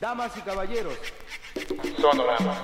Damas y caballeros, Sonorama.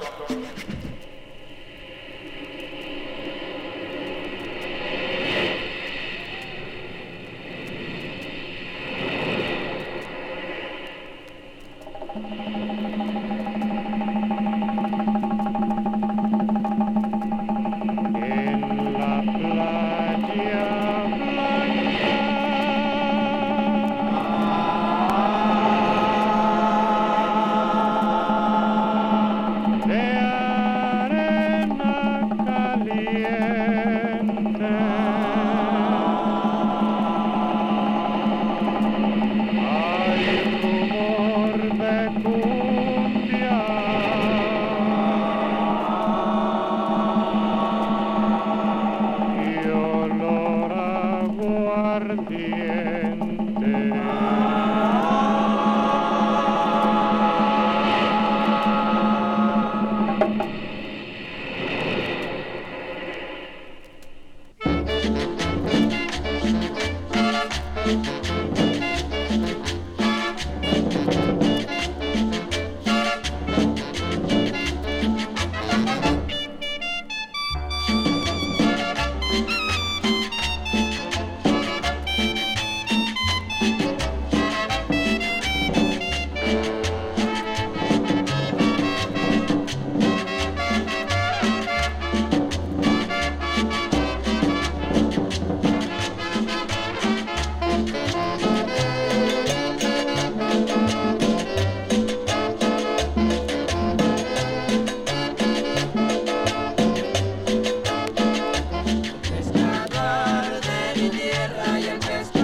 Mi tierra y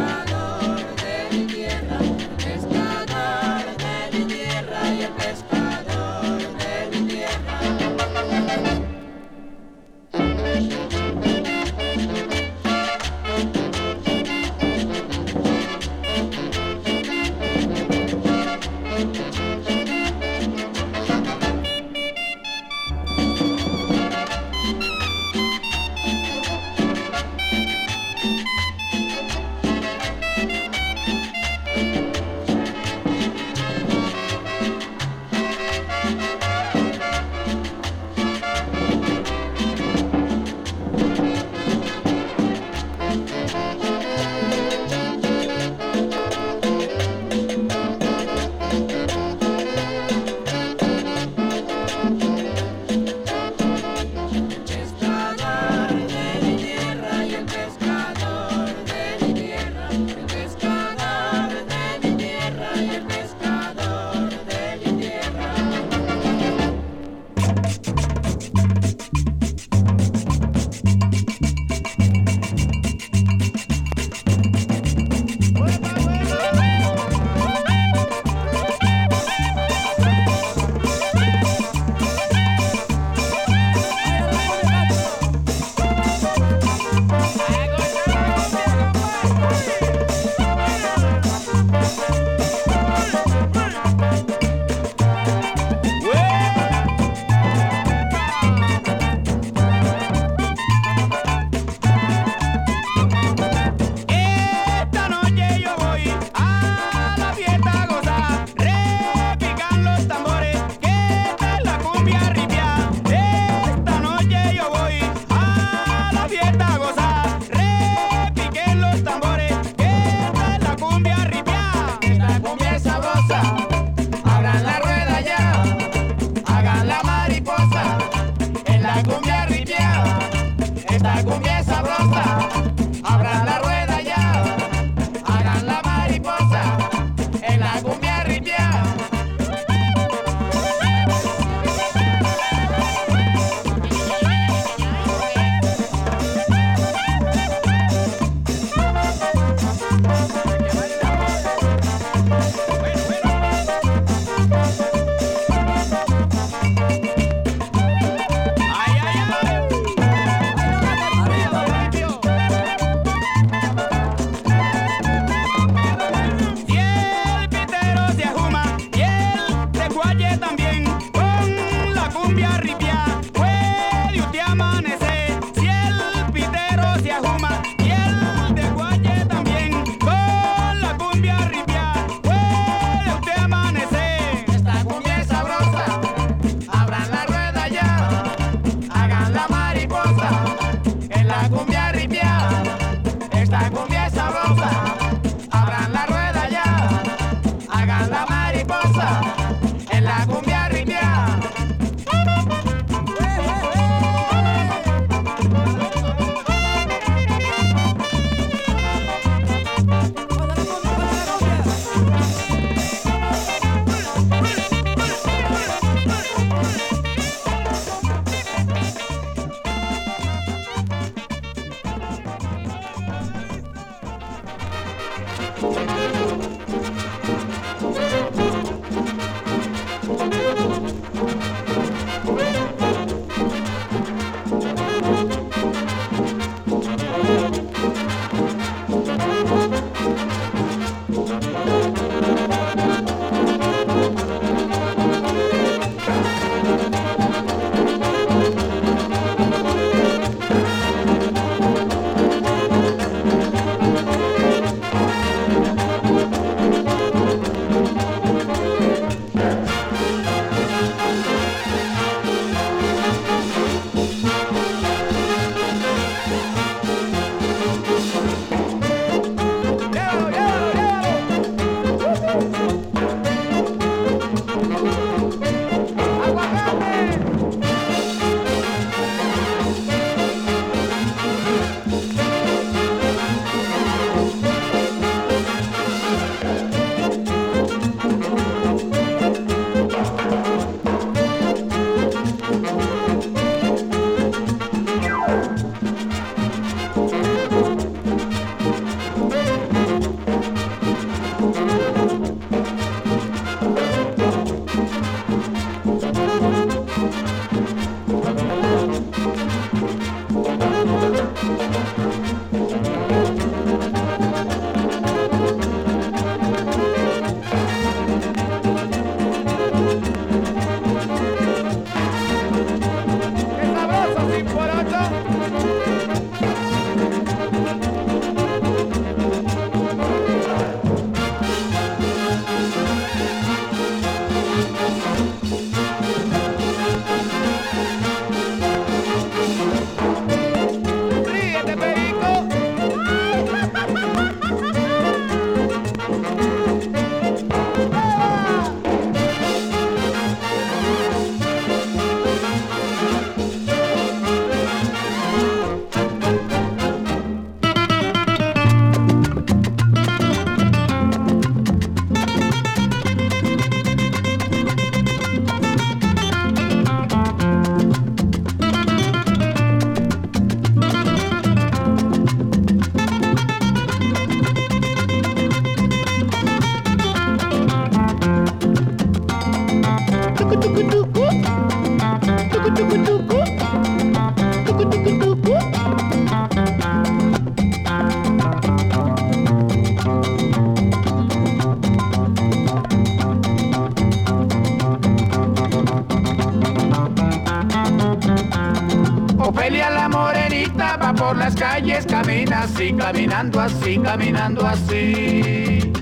caminando así, caminando así.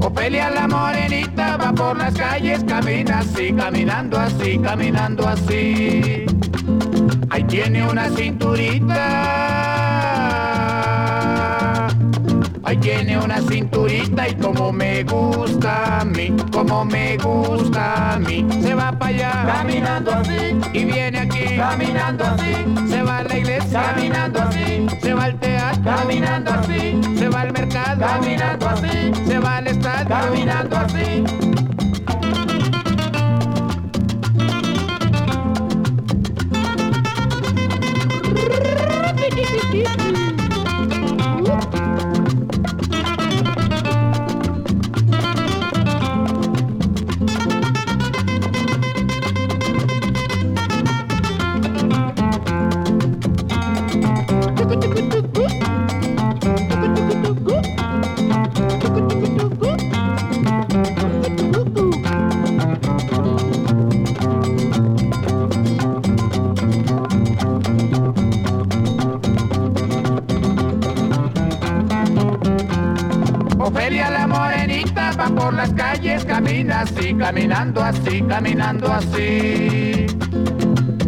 Ofelia la morenita va por las calles, camina así, caminando así, caminando así. Ahí tiene una cinturita. Ahí tiene una cinturita y como me gusta a mí, como me gusta a mí. Se va para allá caminando así y viene aquí caminando así. Se va a la iglesia caminando así, se va al caminando así, se va al mercado caminando así, se va al estadio caminando así. Caminando así, caminando así.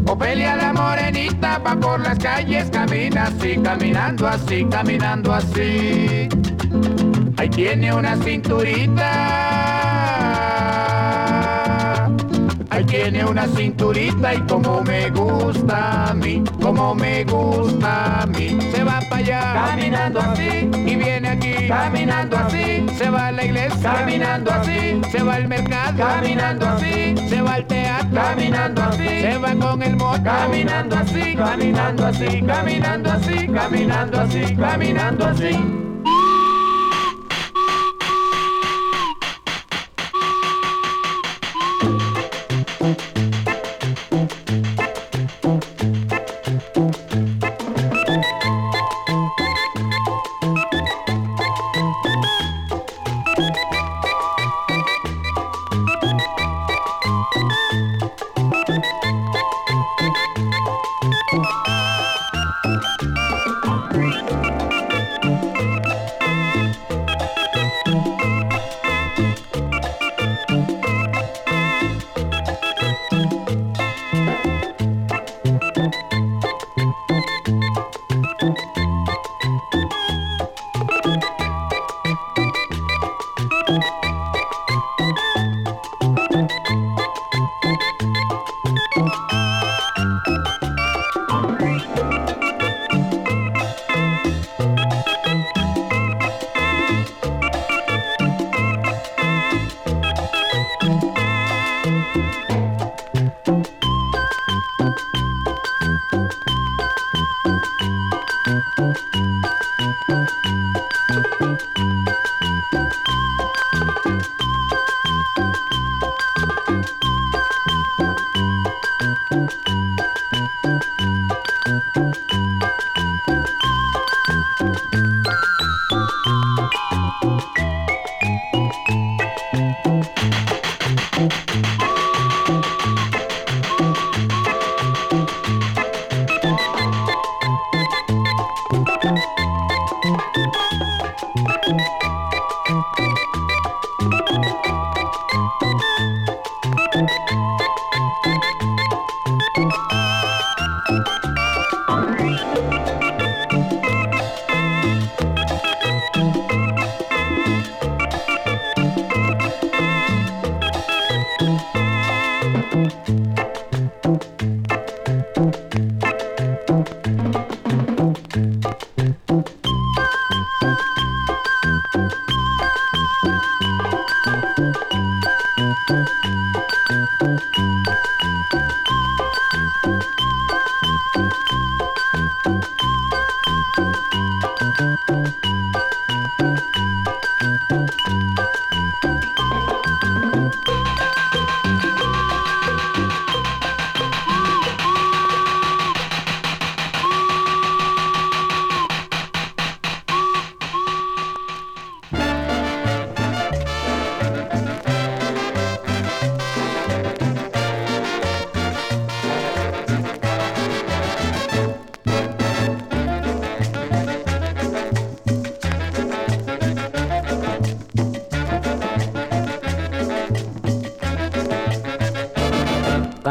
Ofelia la morenita va por las calles, camina así, caminando así, caminando así. Ahí tiene una cinturita. Ahí tiene una cinturita y como me gusta a mí, como me gusta a mí. Se va para allá caminando así y viene aquí caminando así. Se va a la iglesia caminando así. Se va al mercado caminando así. Se va al teatro caminando así. Se va con el moto caminando así, caminando así, caminando así, caminando así, caminando así.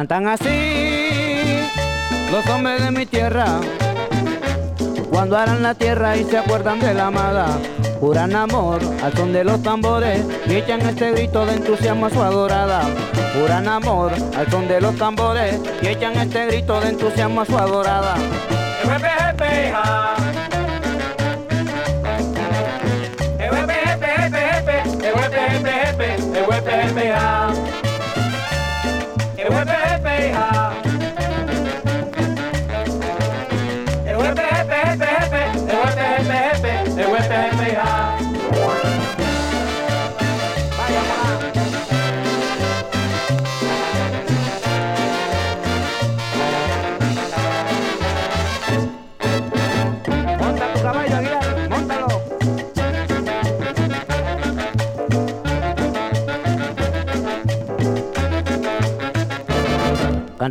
Cantan así los hombres de mi tierra. Cuando harán la tierra y se acuerdan de la amada, juran amor al son de los tambores y echan este grito de entusiasmo a su adorada. Juran amor al son de los tambores y echan este grito de entusiasmo a su adorada.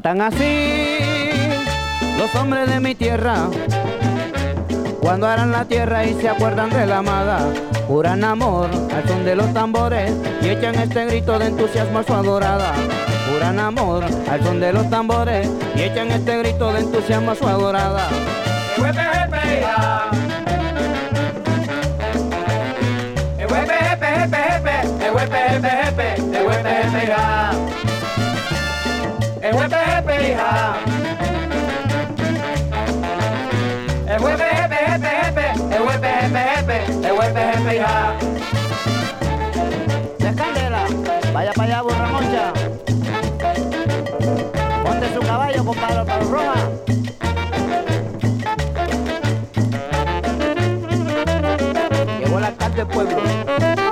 Cantan así los hombres de mi tierra. Cuando harán la tierra y se acuerdan de la amada, juran amor al son de los tambores y echan este grito de entusiasmo a su adorada. Juran amor al son de los tambores y echan este grito de entusiasmo a su adorada. Descándela, vaya para allá, burra moncha. Ponte su caballo, compadre, para Roma. Llegó el alcalde del pueblo.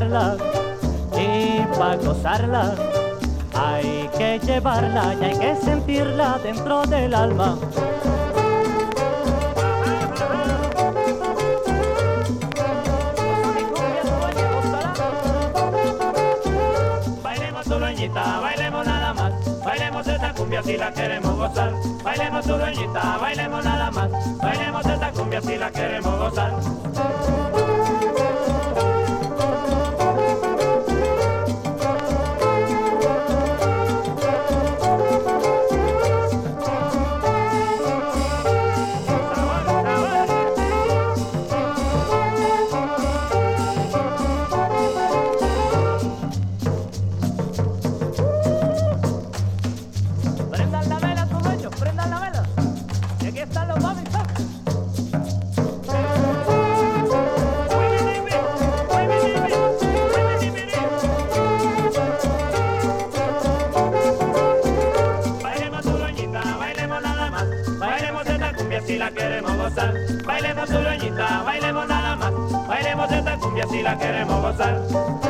Y para gozarla. Hay que llevarla y hay que sentirla dentro del alma. Bailemos tu dueñita, bailemos nada más. Bailemos esta cumbia si la queremos gozar. Bailemos tu dueñita, bailemos nada más. Bailemos esta cumbia si la queremos gozar. Cumbia si la queremos gozar.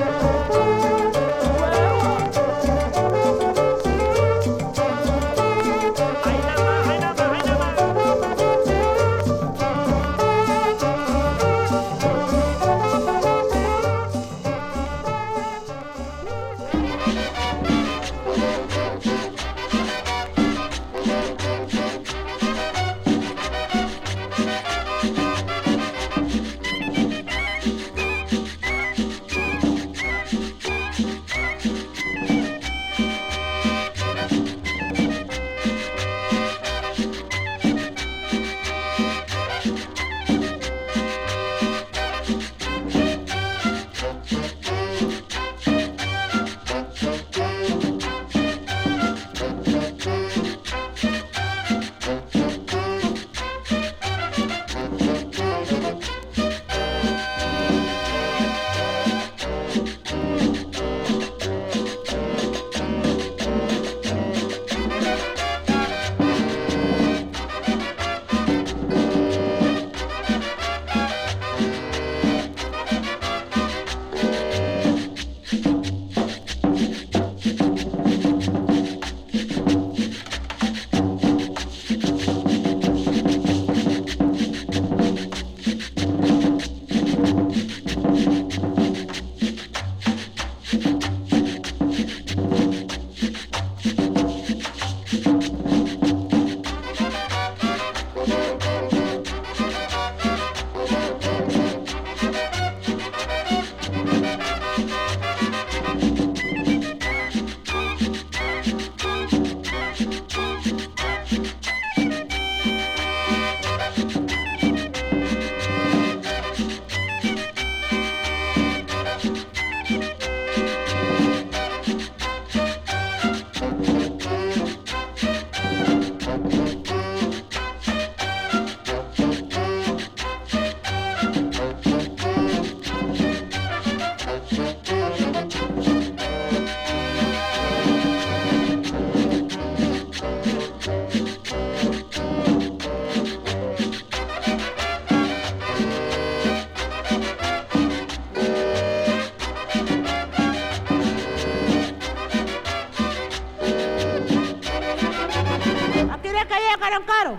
કરો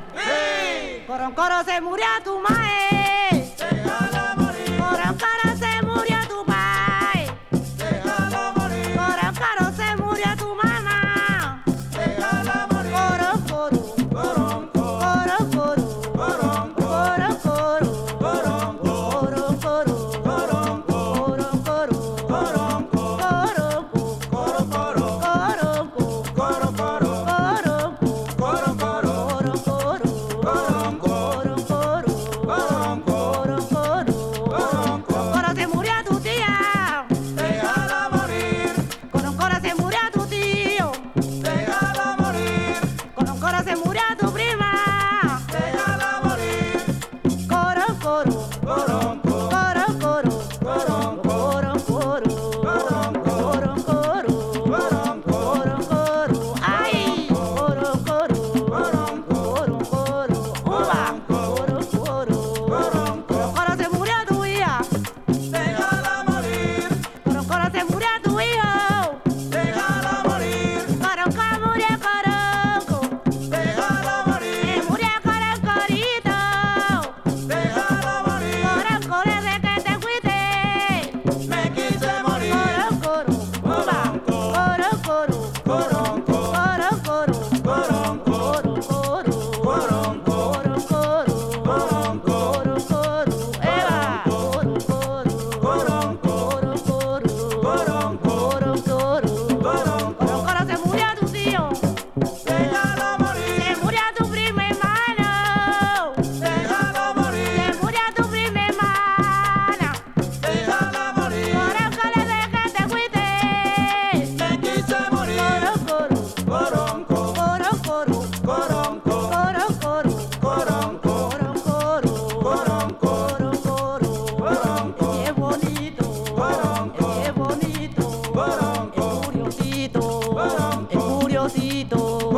chiquito.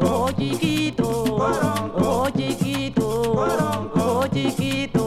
Oh chiquito. Oh chiquito.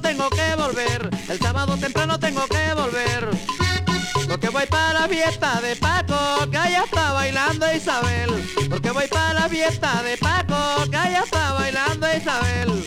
tengo que volver, el sábado temprano tengo que volver. Porque voy para la fiesta de Paco, que allá está bailando Isabel. Porque voy para la fiesta de Paco, que allá está bailando Isabel.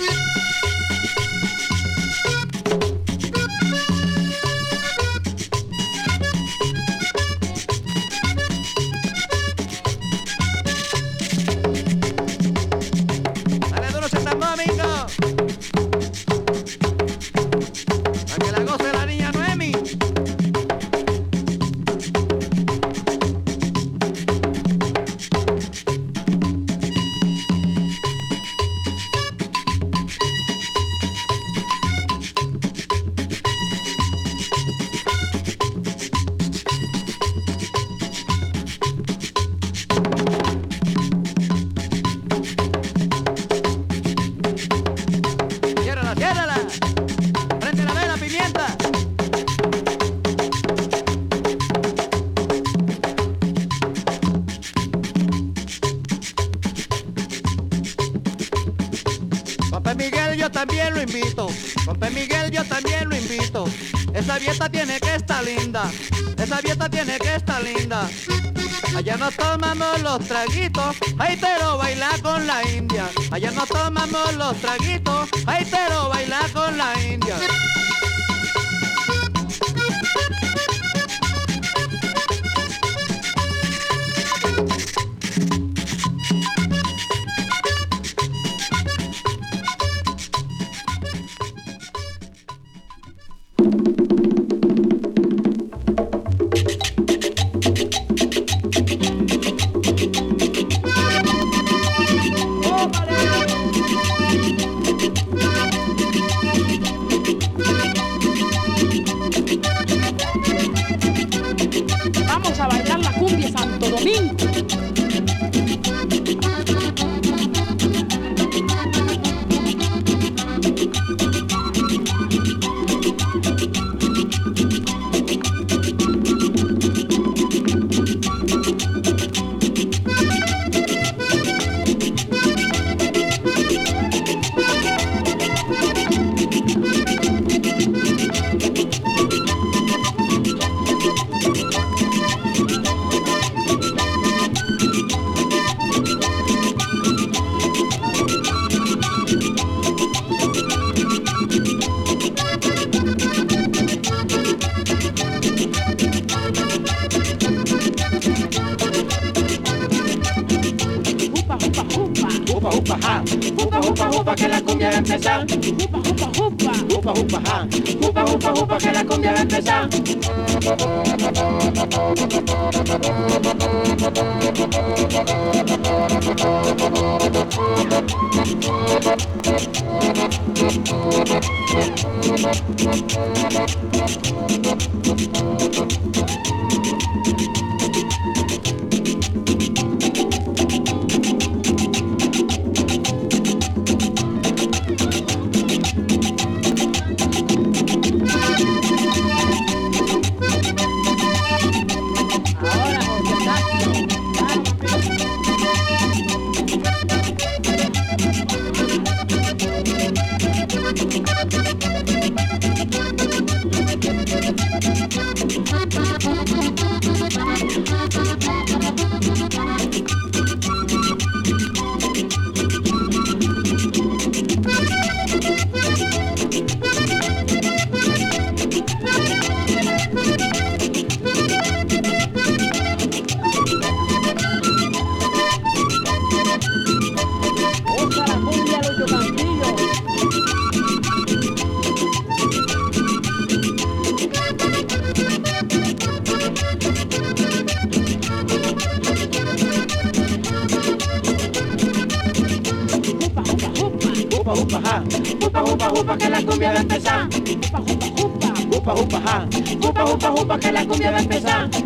Sasha. preocupa que la cumbia va a empezar.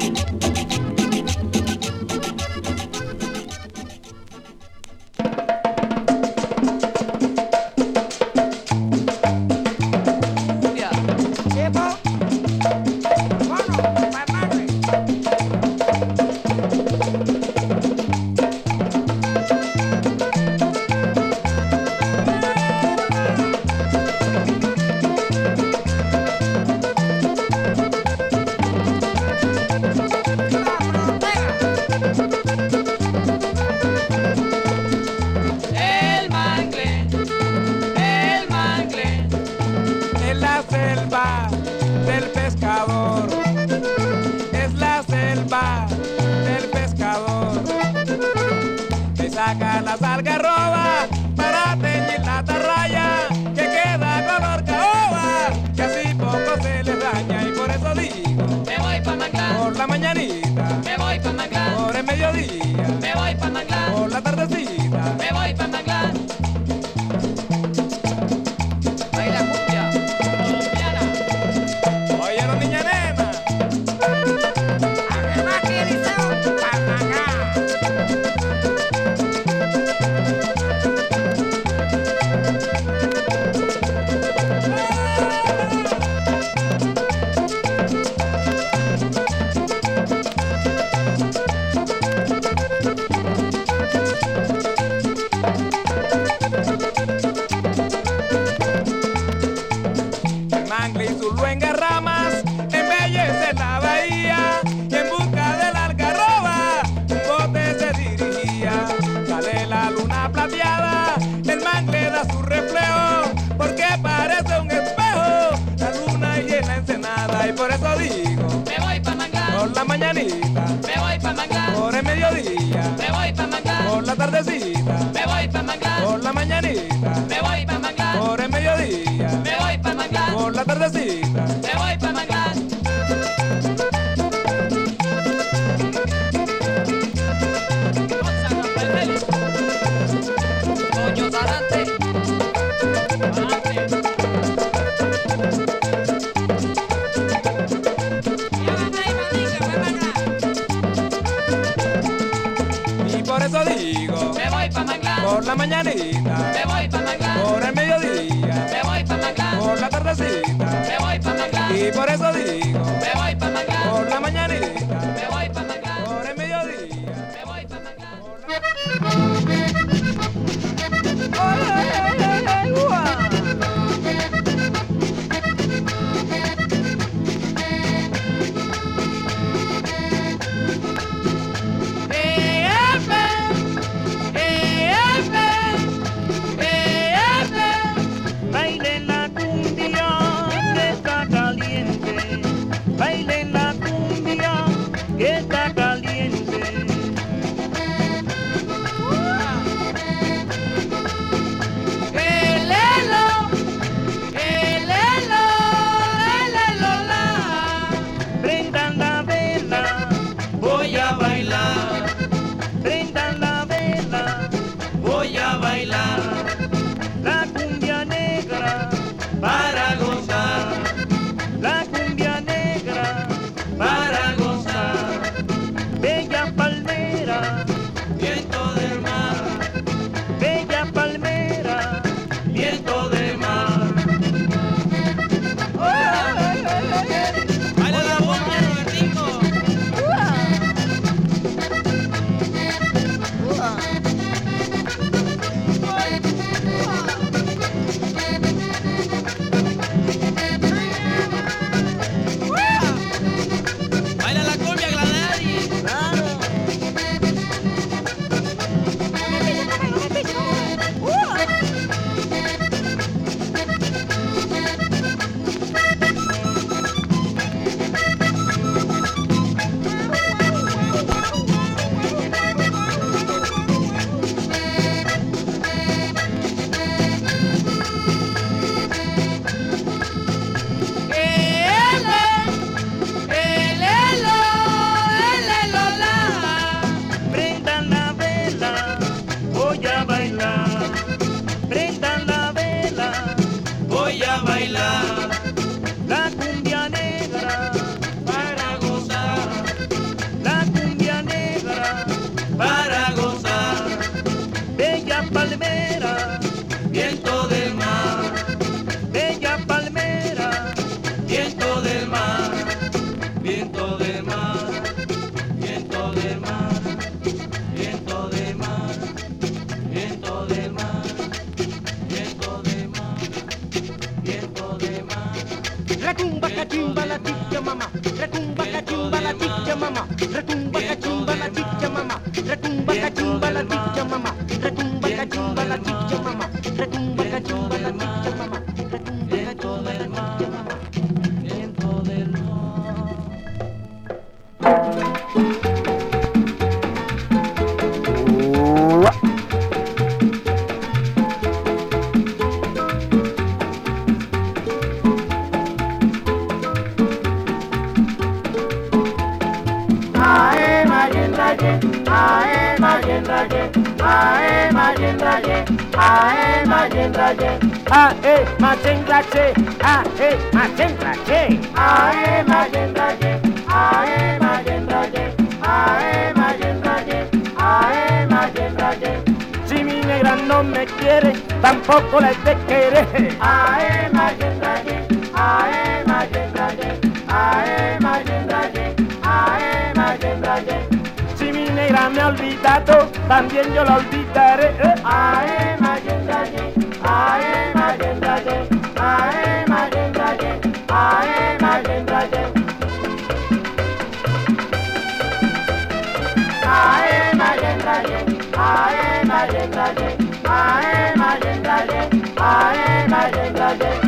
Ae, na jenga jenga.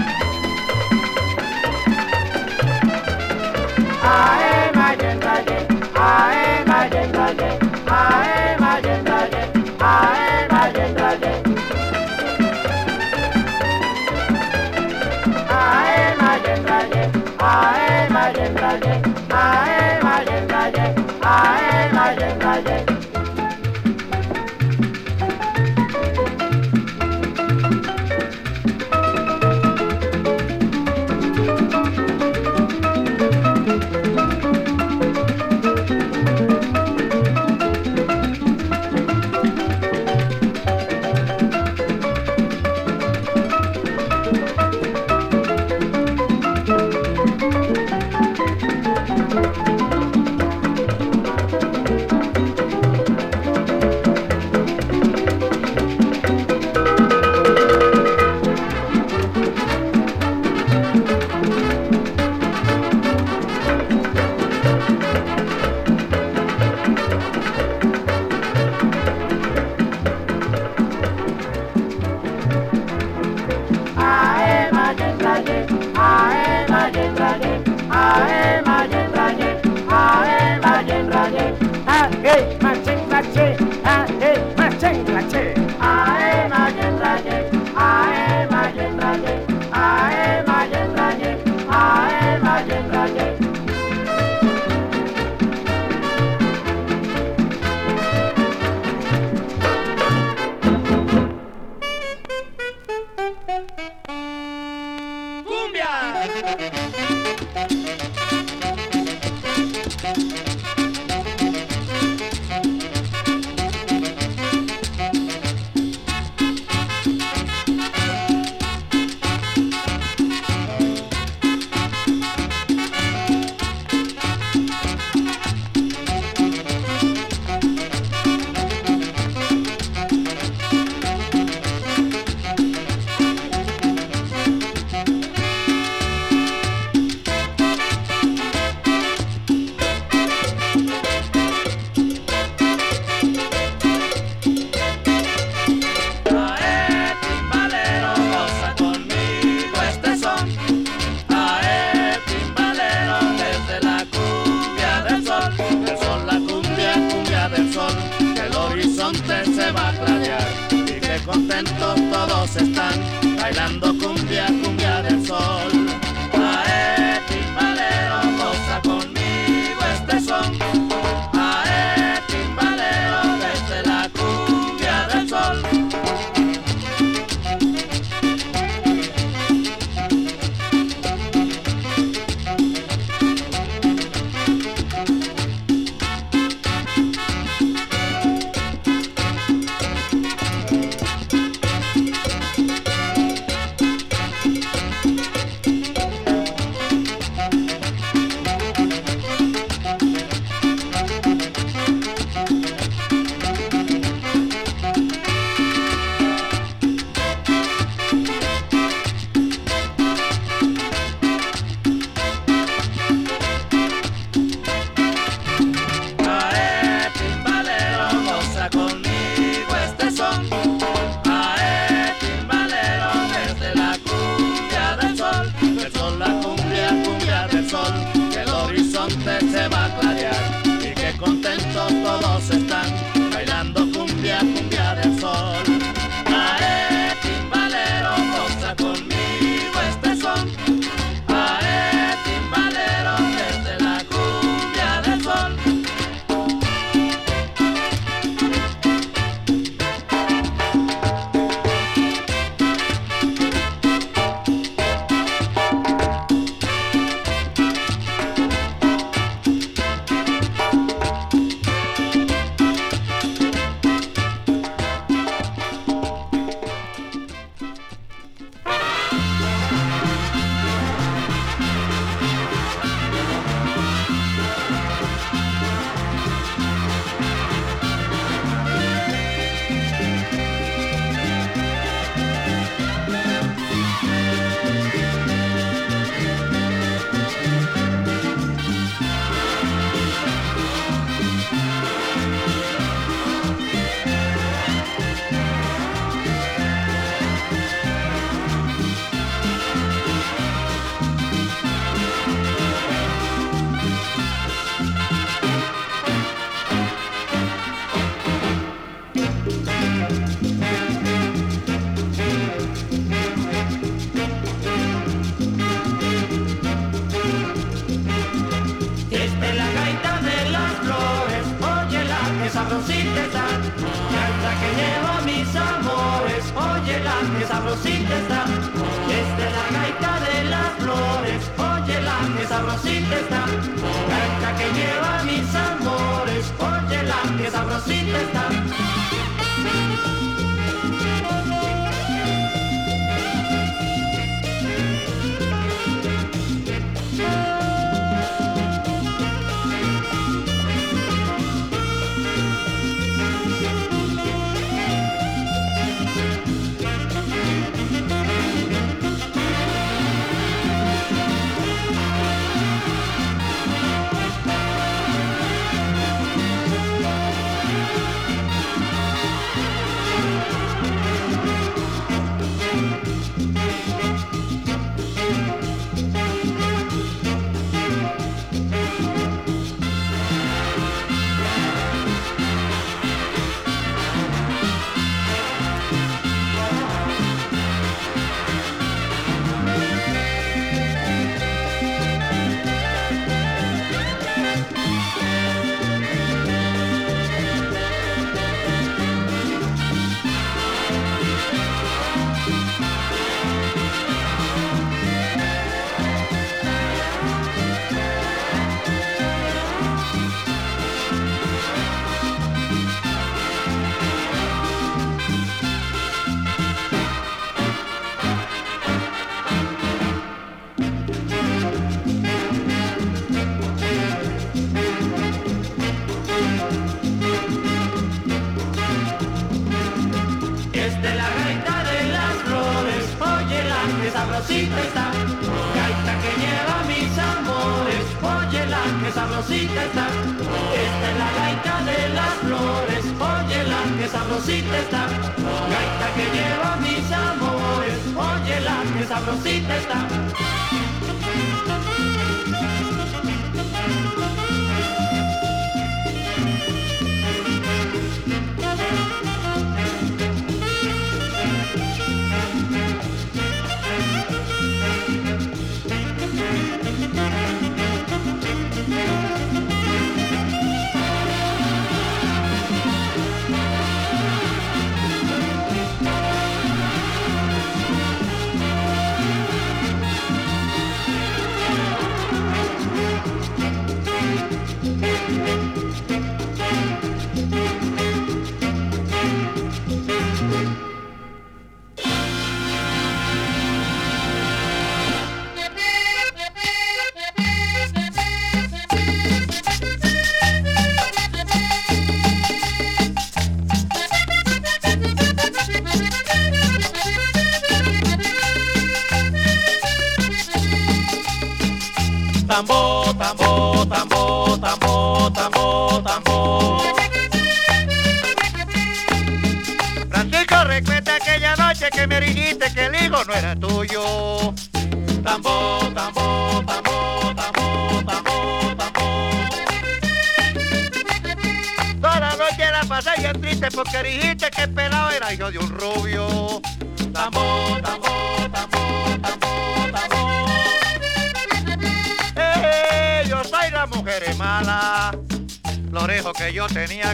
man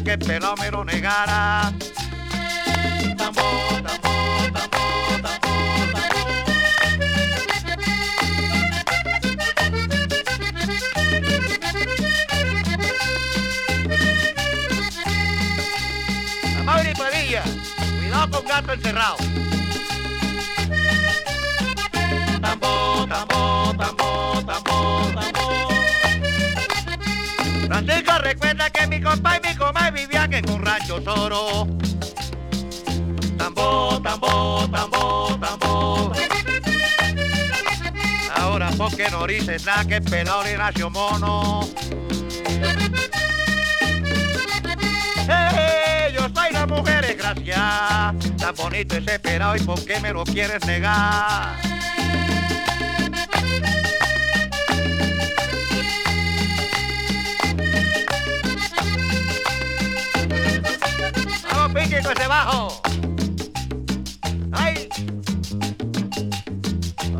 que pelame Francisco recuerda que mi compa y mi comadre vivían en un rancho toro. Tambo, tambo, tambo, tambo. Ahora porque no dices nada que pelado y nació mono. Hey, yo soy la mujer gracias, tan bonito ese pelado y por qué me lo quieres negar. pique con ese bajo. Ay,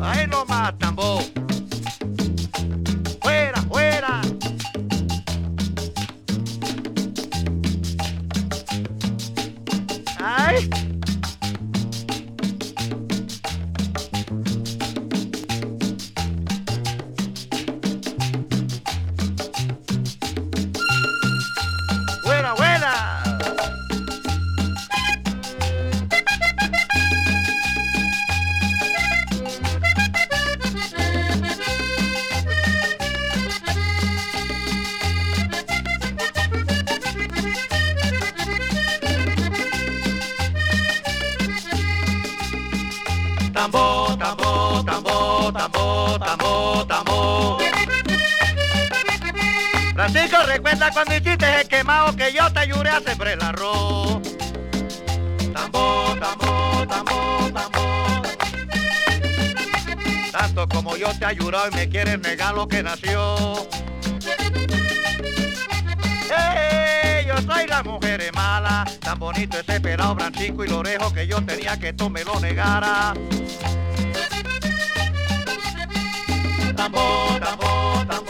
ay, no más tambor. Francisco y Lorejo que yo tenía que tú me lo negara. Tambo, tambo, tambo,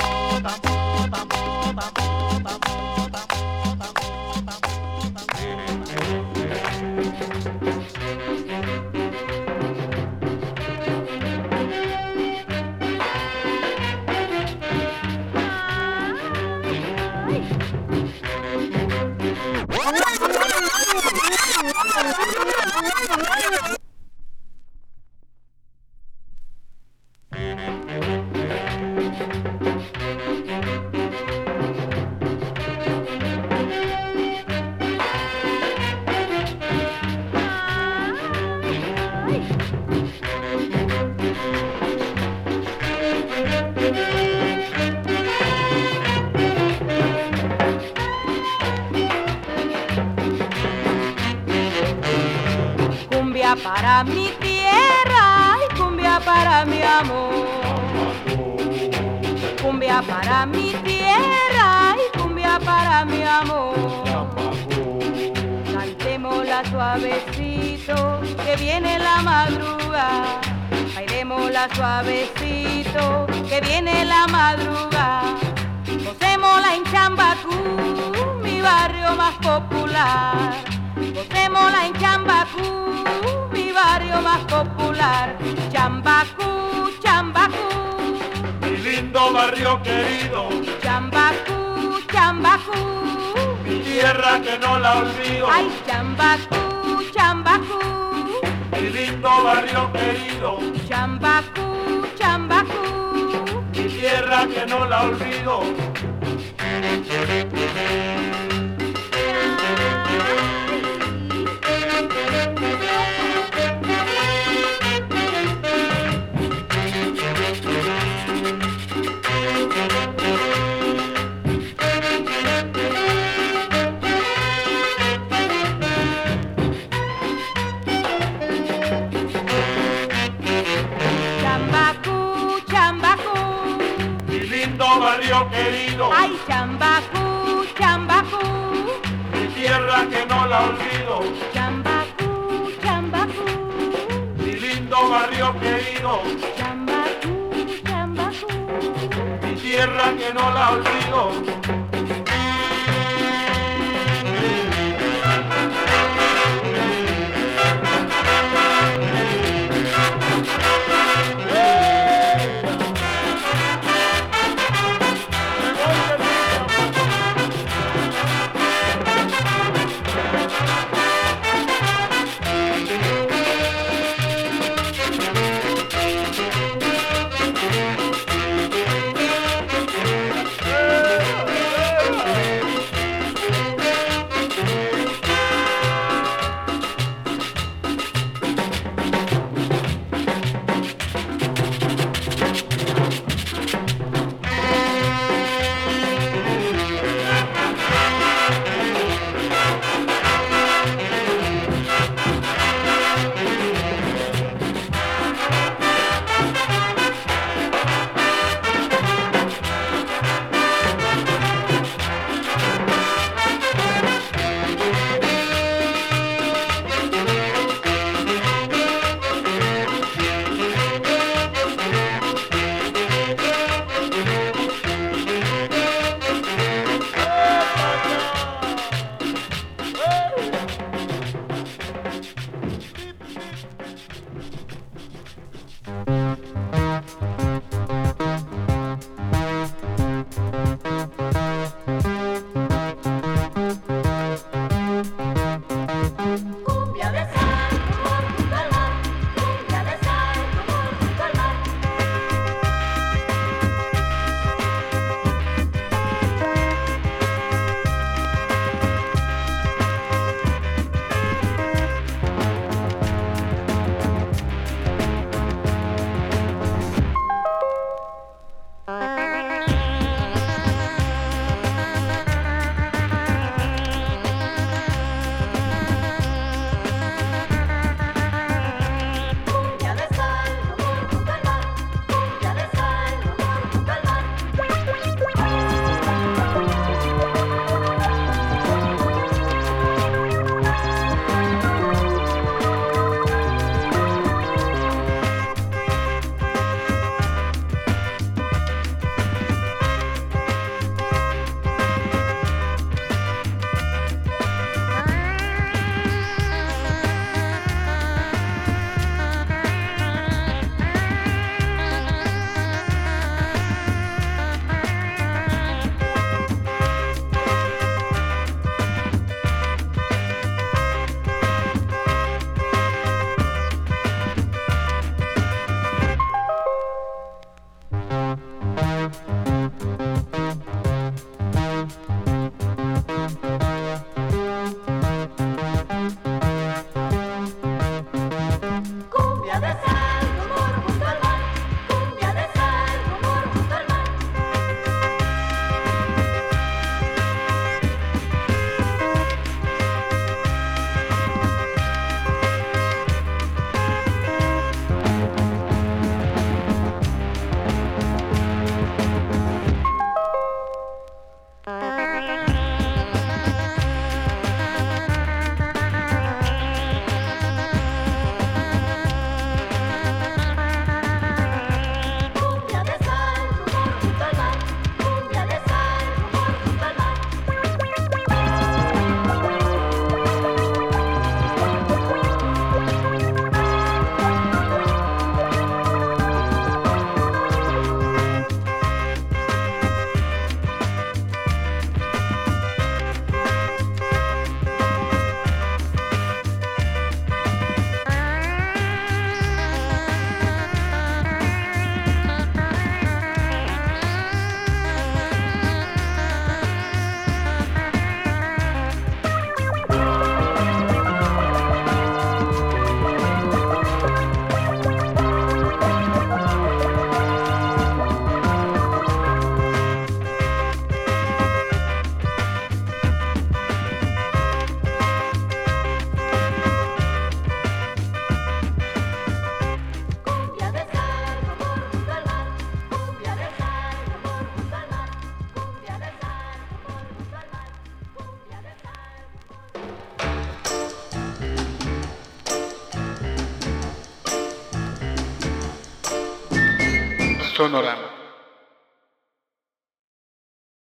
Cumbia para mi tierra y cumbia para mi amor. Cantémosla suavecito, que viene la madrugada. Bailémosla suavecito, que viene la madrugada. Gocémosla en Chambacú, mi barrio más popular. Gocémosla en Chambacú, mi barrio más popular. Chambacú, lindo barrio querido, Chambacú, Chambacú. mi tierra que no la olvido. Ay, Chambacú, Chambacú, Mi lindo barrio querido, Chambacú, Chambacú. mi tierra que no la olvido. Chambacú. mi tierra que no la olvido.